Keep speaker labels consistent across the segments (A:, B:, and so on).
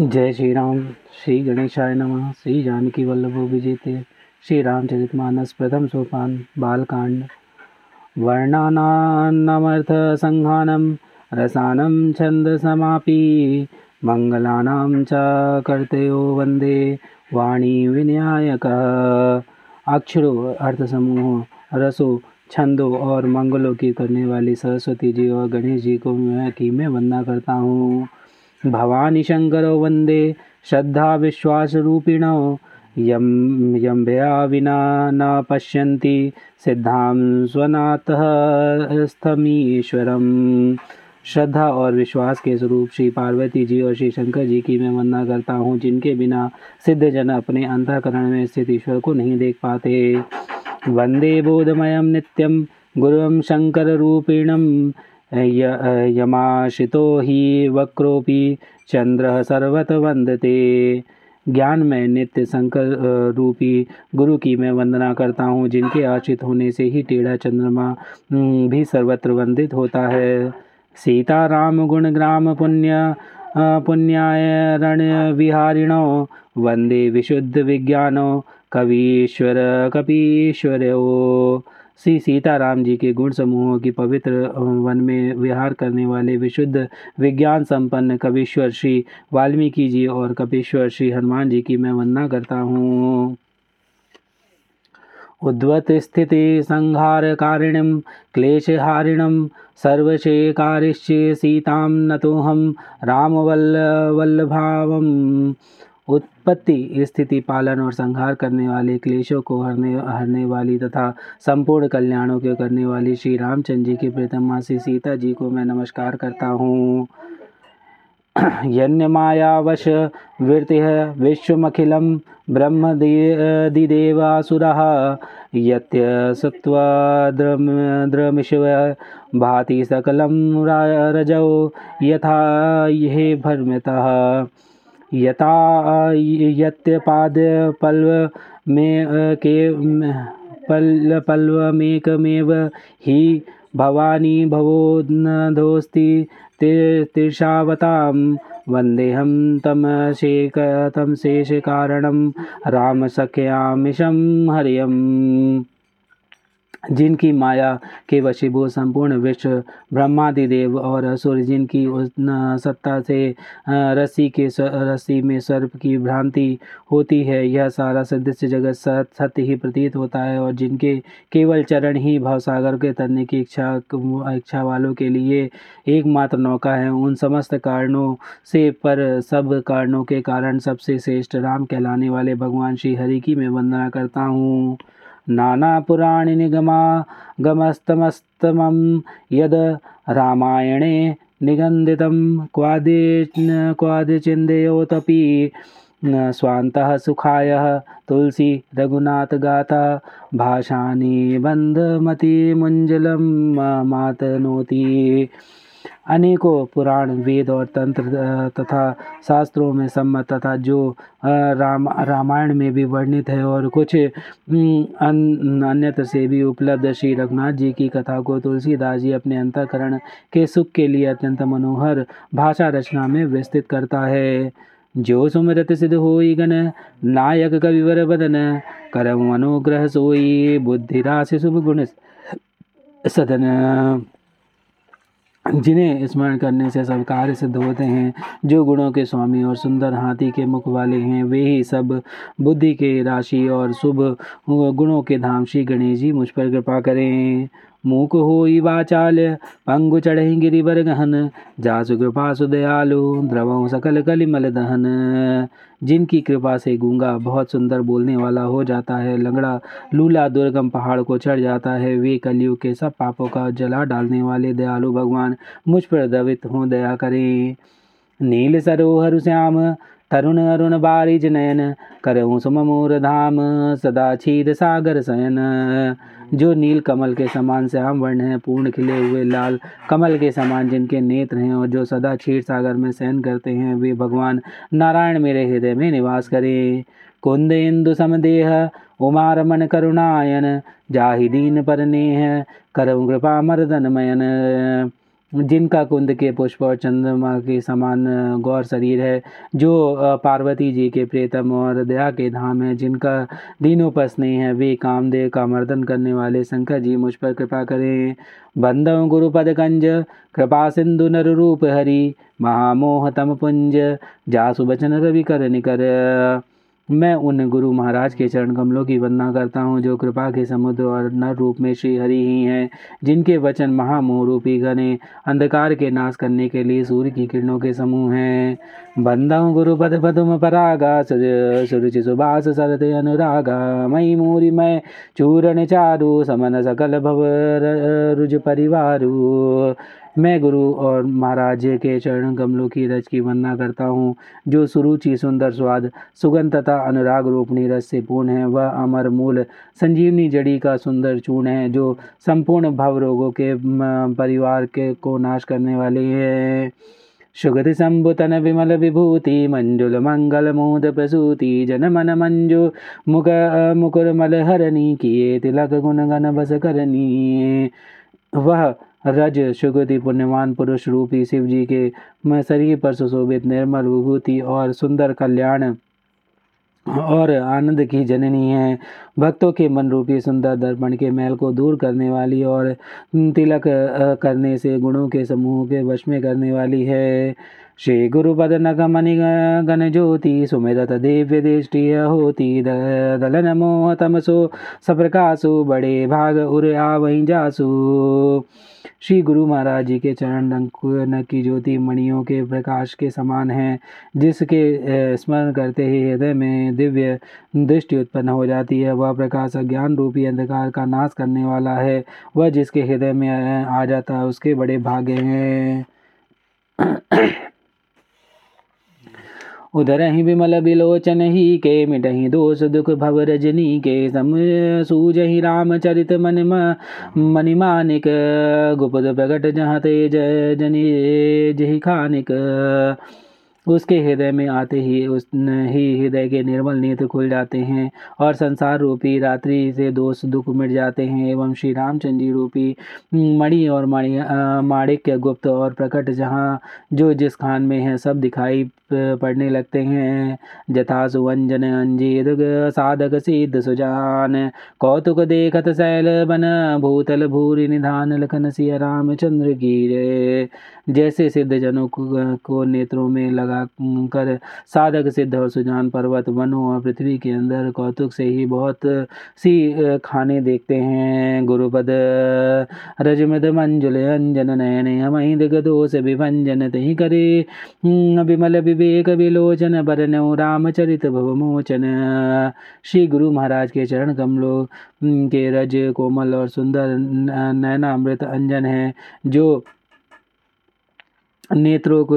A: जय श्री राम श्री गणेशाय नमः। श्री जानकी वल्लभ विजेते। श्री रामचरित मानस प्रथम सोपान बालकांड। वर्णानामर्थ संहानम रसानं छन्दसमापि मङ्गलानां च कर्तयो वंदे। वाणी विनायक। अक्षरों अर्थ समूह रसो छंदों और मंगलों की करने वाली सरस्वती जी और गणेश जी को मैं की मैं वंदना करता हूँ। भवानी शंकर वंदे श्रद्धा विश्वास रूपिणो यम यम्भया विना न पश्यन्ति सिद्धां स्वनातः स्थमीश्वरम। श्रद्धा और विश्वास के स्वरूप श्री पार्वती जी और श्री शंकर जी की मैं वंदना करता हूँ, जिनके बिना सिद्ध जन अपने अंतकरण में स्थित ईश्वर को नहीं देख पाते। वंदे बोधमयम नित्यम गुरुम शंकर रूपिणम यमाशितो ही वक्रोपि चंद्र सर्वत वंदते ज्ञान में नित्य शंकर रूपी गुरु की मैं वंदना करता हूँ, जिनके आश्रित होने से ही टेढ़ा चंद्रमा भी सर्वत्र वंदित होता है। सीता राम गुण ग्राम पुण्य पुण्याय रण विहारिणो, वंदे विशुद्ध विज्ञानो कवीश्वर कपीश्वरो। श्री सीताराम जी के गुण समूहों की पवित्र वन में विहार करने वाले विशुद्ध, विज्ञान संपन्न कवीश्वर श्री वाल्मीकि जी और कपीश्वर श्री हनुमान जी की मैं वंदना करता हूँ। उद्वत स्थिति संहार कारिणीं, क्लेशहारिणं सर्वशेकारिश्चे सीतां नतोऽहं रामवल्लभावम् उत्पत्ति, स्थिति पालन और संहार करने वाले क्लेशों को हरने हरने वाली तथा संपूर्ण कल्याणों के करने वाली श्री रामचंद्र जी की प्रीतमा श्री सीता जी को मैं नमस्कार करता हूँ। यन्यमायावश वृत्तिः विश्वमखिलं ब्रह्मदिदेवासुरः यत्यसत्त्वद्रमिशिव भाति सकलं रजौ यथा ये भ्रमितः। यथा यत्यपादपल्व में के पल्ल पल्वमेकमेव हि भवानी भवोदोस्ति तीर्षावतां वन्देऽहं तं शेक तं शेषकारणं रामसख्यामिशं हरियम्। जिनकी माया के वशीभूत संपूर्ण विश्व ब्रह्मादि देव और असुर जिनकी सत्ता से रस्सी के रस्सी में सर्प की भ्रांति होती है, यह सारा सदस्य जगत सत, सत्य ही प्रतीत होता है और जिनके केवल चरण ही भवसागर के तरने की इच्छा इच्छा वालों के लिए एकमात्र नौका है, उन समस्त कारणों से पर सब कारणों के कारण सबसे श्रेष्ठ राम कहलाने वाले भगवान श्री हरि की मैं वंदना करता हूँ। नानापुराणि निगमागमस्तमस्तमं यद् रामायणे निगन्धितं क्वादि क्वादिचिन्देयोतपि स्वान्तः सुखाय तुलसी रघुनाथगाथा भाषानि बन्धमतिमुञ्जलं मातनोति अनेकों पुराण, वेद और तंत्र तथा शास्त्रों में सम्मत तथा जो राम, रामायण में भी वर्णित है और कुछ अन्यत्र से भी उपलब्ध श्री रघुनाथ जी की कथा को तुलसीदास जी अपने अंतकरण के सुख के लिए अत्यंत मनोहर भाषा रचना में विस्तृत करता है। जो सुमरत सिद्ध हो गण, नायक कविवर बदन, करम अनुग्रह सोई, बुद्धि राशि शुभ गुण सदन। जिन्हें स्मरण करने से सब कार्य सिद्ध होते हैं, जो गुणों के स्वामी और सुंदर हाथी के मुख वाले हैं, वे ही सब बुद्धि के राशि और शुभ गुणों के धाम श्री गणेश जी मुझ पर कृपा करें। मूक हो वाचाल, पंगु चढ़े गिरिवर गहन। जासु कृपा सुदयालु, द्रव सकल कलिमल दहन। जिनकी कृपा से गूँगा बहुत सुंदर बोलने वाला हो जाता है, लंगड़ा लूला दुर्गम पहाड़ को चढ़ जाता है, वे कलयुग के सब पापों का जला डालने वाले दयालु भगवान मुझ पर दवित हो दया करें। नील सरोहर श्याम, तरुण अरुण बारिज नयन, करऊँ सुमोर धाम, सदा क्षीर सागर सयन जो नील कमल के समान श्याम वर्ण हैं, पूर्ण खिले हुए लाल कमल के समान जिनके नेत्र हैं और जो सदा क्षीर सागर में सहन करते हैं, वे भगवान नारायण मेरे हृदय में निवास करें। कुंद इंदु समदेह उमार मन करुणायन जाहिदीन पर नेह करम कृपा मर्दन मयन जिनका कुंद के पुष्प और चंद्रमा के समान गौर शरीर है, जो पार्वती जी के प्रेतम और दया के धाम है, जिनका दीनों पर स्नेह है, वे कामदेव का मर्दन करने वाले शंकर जी मुझ पर कृपा करें। बंदव गुरुपद कंज, कृपा सिंधु नर रूप हरि, महामोह तम पुंज, जासु बचन रवि कर निकर। मैं उन गुरु महाराज के चरण कमलों की वंदना करता हूँ, जो कृपा के समुद्र और नर रूप में श्री हरि ही हैं, जिनके वचन महामोह रूपी घने अंधकार के नाश करने के लिए सूर्य की किरणों के समूह हैं। बंदा गुरु पद पदम परागा सुरुचि सुबास सरत अनुरागा, मई मूरी मैं चूरण चारु, समन सकल भव रुज परिवारु। मैं गुरु और महाराज के चरण कमलों की रज की वंदना करता हूँ, जो सुरुचि, सुंदर स्वाद, सुगंध तथा अनुराग रूपणी रस से पूर्ण है, वह अमर मूल, संजीवनी जड़ी का सुंदर चूर्ण है, जो संपूर्ण भव रोगों के परिवार के, को नाश करने वाले हैं। सुगति संभुतन विमल विभूति, मंजुल मंगल मोद प्रसूति जन मन मंजु, मुख, मुकुर मल हरणी किए तिलक गुण गण बस करनी। वह रज सुगति पुण्यवान पुरुष रूपी शिव जी के शरीर पर सुशोभित, निर्मल, विभूति और सुंदर कल्याण और आनंद की जननी है। भक्तों के मन रूपी सुंदर दर्पण के मैल को दूर करने वाली और तिलक करने से गुणों के समूह के वश में करने वाली है। श्री गुरुपद नग मणि गण ज्योति सुमेदत दिव्य दृष्टि होती दलन मोह तमसो सप्रकाशु बड़े भाग उर आ वहीं जासु। श्री गुरु महाराज जी के चरण रंग की ज्योति मणियों के प्रकाश के समान है, जिसके स्मरण करते ही हृदय में दिव्य दृष्टि उत्पन्न हो जाती है। वह प्रकाश ज्ञान रूपी अंधकार का नाश करने वाला है। वह जिसके हृदय में आ जाता है, उसके बड़े भाग्य हैं। उधर ही विमल बिलोचन ही के मिटही दोष दुख भव रजनी के, सम सूज ही रामचरित मन मणिमानिक गुपद प्रगट जहाँ तेज जनी जही खानिक। उसके हृदय में आते ही उस ही हृदय के निर्मल नेत्र खुल जाते हैं और संसार रूपी रात्रि से दोष, दुख मिट जाते हैं एवं श्री रामचंद्र जी रूपी मणि और मणि माणिक्य, गुप्त और प्रकट जहाँ जो जिस खान में है सब दिखाई पड़ने लगते हैं। जथा सुवंजन अंजीद साधक सिद्ध सुजान, कौतुक देखत शैल बन, भूतल भूरि निधान लखन सिया रामचंद्र गिरे जैसे सिद्ध जनों को नेत्रों में लगा कर। साधक, सिद्ध और सुजान, पर्वत, वनों और पृथ्वी के अंदर कौतुक से ही बहुत सी खाने देखते हैं गुरुपद। रजमद, मंजुल, अंजन, नयन हम दिगदोष विभंजन, तही करे। विमल, विवेक, विलोचन, बरनौ, रामचरित, भवमोचन। श्री गुरु महाराज के चरण कमलों के रज, कोमल और सुंदर नयनामृत अंजन है, जो नेत्रों को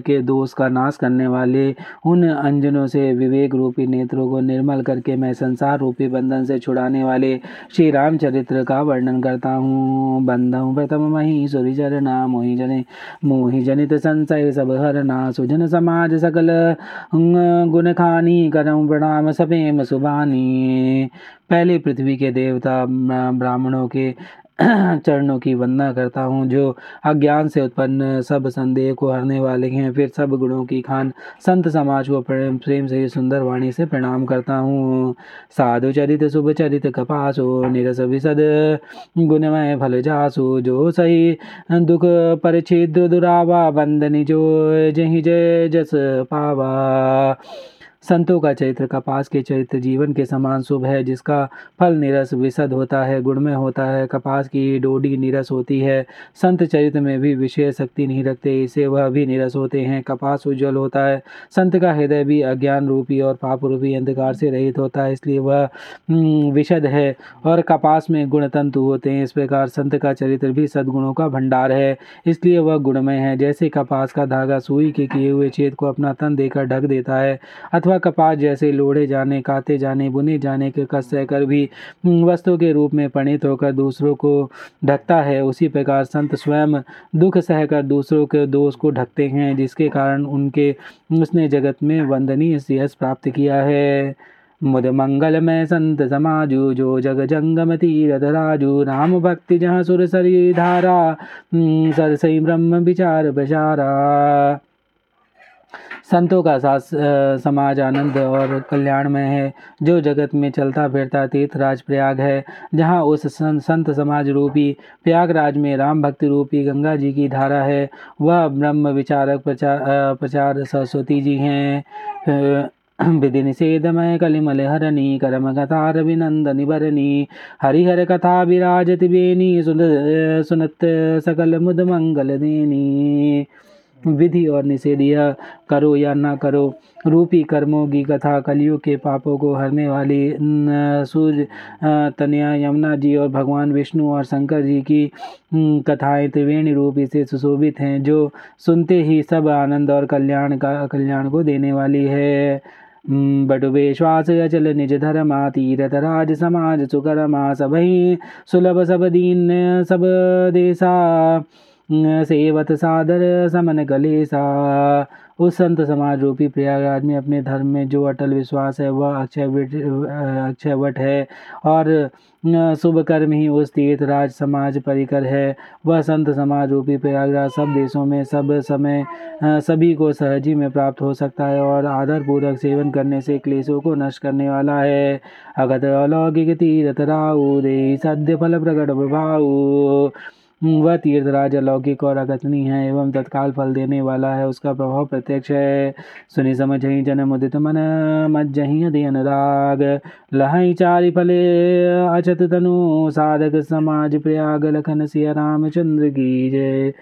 A: के दोष का नाश करने वाले, उन अंजनों से विवेक रूपी नेत्रों को निर्मल करके मैं संसार रूपी बंधन से छुड़ाने वाले श्री रामचरित्र का वर्णन करता हूँ। बंधम प्रथम मही सुरी चरना मोहि जने, मोहि जनित संशय सब हरना सुजन समाज सकल। गुण खानी करम प्रणाम सपेम सुबानी। पहले पृथ्वी के देवता ब्राह्मणों के चरणों की वंदना करता हूँ, जो अज्ञान से उत्पन्न सब संदेह को हरने वाले हैं। फिर सब गुणों की खान संत समाज को प्रेम प्रेम से सुंदर वाणी से प्रणाम करता हूँ। साधु चरित, शुभ चरित, कपासो निरस विशद, गुणमय फल जासु, जो सही दुख परिचिद्र दुरावा बंदनी जो, जही जय जस पावा। संतों का चरित्र, कपास के चरित्र, जीवन के समान शुभ है, जिसका फल निरस विशद होता है, गुणमय होता है, कपास की डोडी निरस होती है, संत चरित्र में भी विशेष शक्ति नहीं रखते, इसे वह भी निरस होते हैं, कपास उज्जवल होता है, संत का हृदय भी अज्ञान रूपी और पाप रूपी अंधकार से रहित होता है, इसलिए वह विशद है, और कपास में गुण तंतु होते हैं, इस प्रकार संत का चरित्र भी सदगुणों का भंडार है, इसलिए वह गुणमय है, जैसे कपास का धागा सुई के किए हुए छेद को अपना तन देकर ढक देता है, अथवा अथवा कपास जैसे लोढ़े जाने काते जाने बुने जाने के कस सहकर भी वस्तु के रूप में परिणित होकर दूसरों को ढकता है। उसी प्रकार संत स्वयं दुख सहकर दूसरों के दोष को ढकते हैं जिसके कारण उनके उसने जगत में वंदनीय यश प्राप्त किया है। मुद मंगल में संत समाजू जो जग जंगम तीरथ राजू राम भक्ति जहाँ सुर सरी धारा हम्म, सरसई ब्रह्म विचार बचारा संतों का सास समाज आनंद और कल्याण में है। जो जगत में चलता फिरता तीर्थराज प्रयाग है, जहाँ उस संत समाज रूपी, प्रयागराज में राम भक्ति रूपी गंगा जी की धारा है, वह ब्रह्म विचारक प्रचार प्रचार सरस्वती जी हैं। विधि निषेधमय कलिमल हरणी, करम कथार विनंदनी भरणी हरिहर कथा विराजति बेनी, सुन सुनत सकल मुद मंगल देनी। विधि और निषेध यह करो या ना करो, रूपी कर्मों की कथा कलियुग के पापों को हरने वाली सूर्य तनया, यमुना जी और भगवान विष्णु और शंकर जी की कथाएँ त्रिवेणी रूपी से सुशोभित हैं, जो सुनते ही सब आनंद और कल्याण का, कल्याण को देने वाली है। बटु श्वास अचल निज धर्मा, तीरथ राज, समाज सुकरमा, सबही सुलभ, सब दीन, सब देसा। सेवत सादर समन कलेसा। उस संत समाज रूपी प्रयागराज में अपने धर्म में जो अटल विश्वास है, वह अक्षय अक्षय वट है और शुभ कर्म ही उस तीर्थराज समाज परिकर है। वह संत समाज रूपी प्रयागराज सब देशों में, सब समय सभी को सहजी में प्राप्त हो सकता है और आदर पूर्वक सेवन करने से क्लेशों को नष्ट करने वाला है। अगत अलौकिक तीर्थ राऊ दे सद्य फल प्रकट प्रभाऊ। वह तीर्थराज अलौकिक और अगतनी है एवं तत्काल फल देने वाला है। उसका प्रभाव प्रत्यक्ष है। सुनि समझ ही जन मुदित मन मज्जही अधि अनुराग लहई चारि फले अचत तनु साधक समाज प्रयाग, लखन सिया रामचंद्र की जय।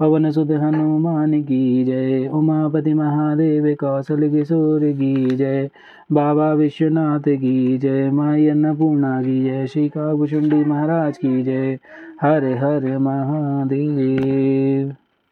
A: पवन सुध हनुमान की जय। उमापति महादेव कौशल किशोर की जय। बाबा विश्वनाथ की जय। माई अन्नपूर्णा की जय। श्री काकुशुंडी महाराज की जय। हर हर महादेव।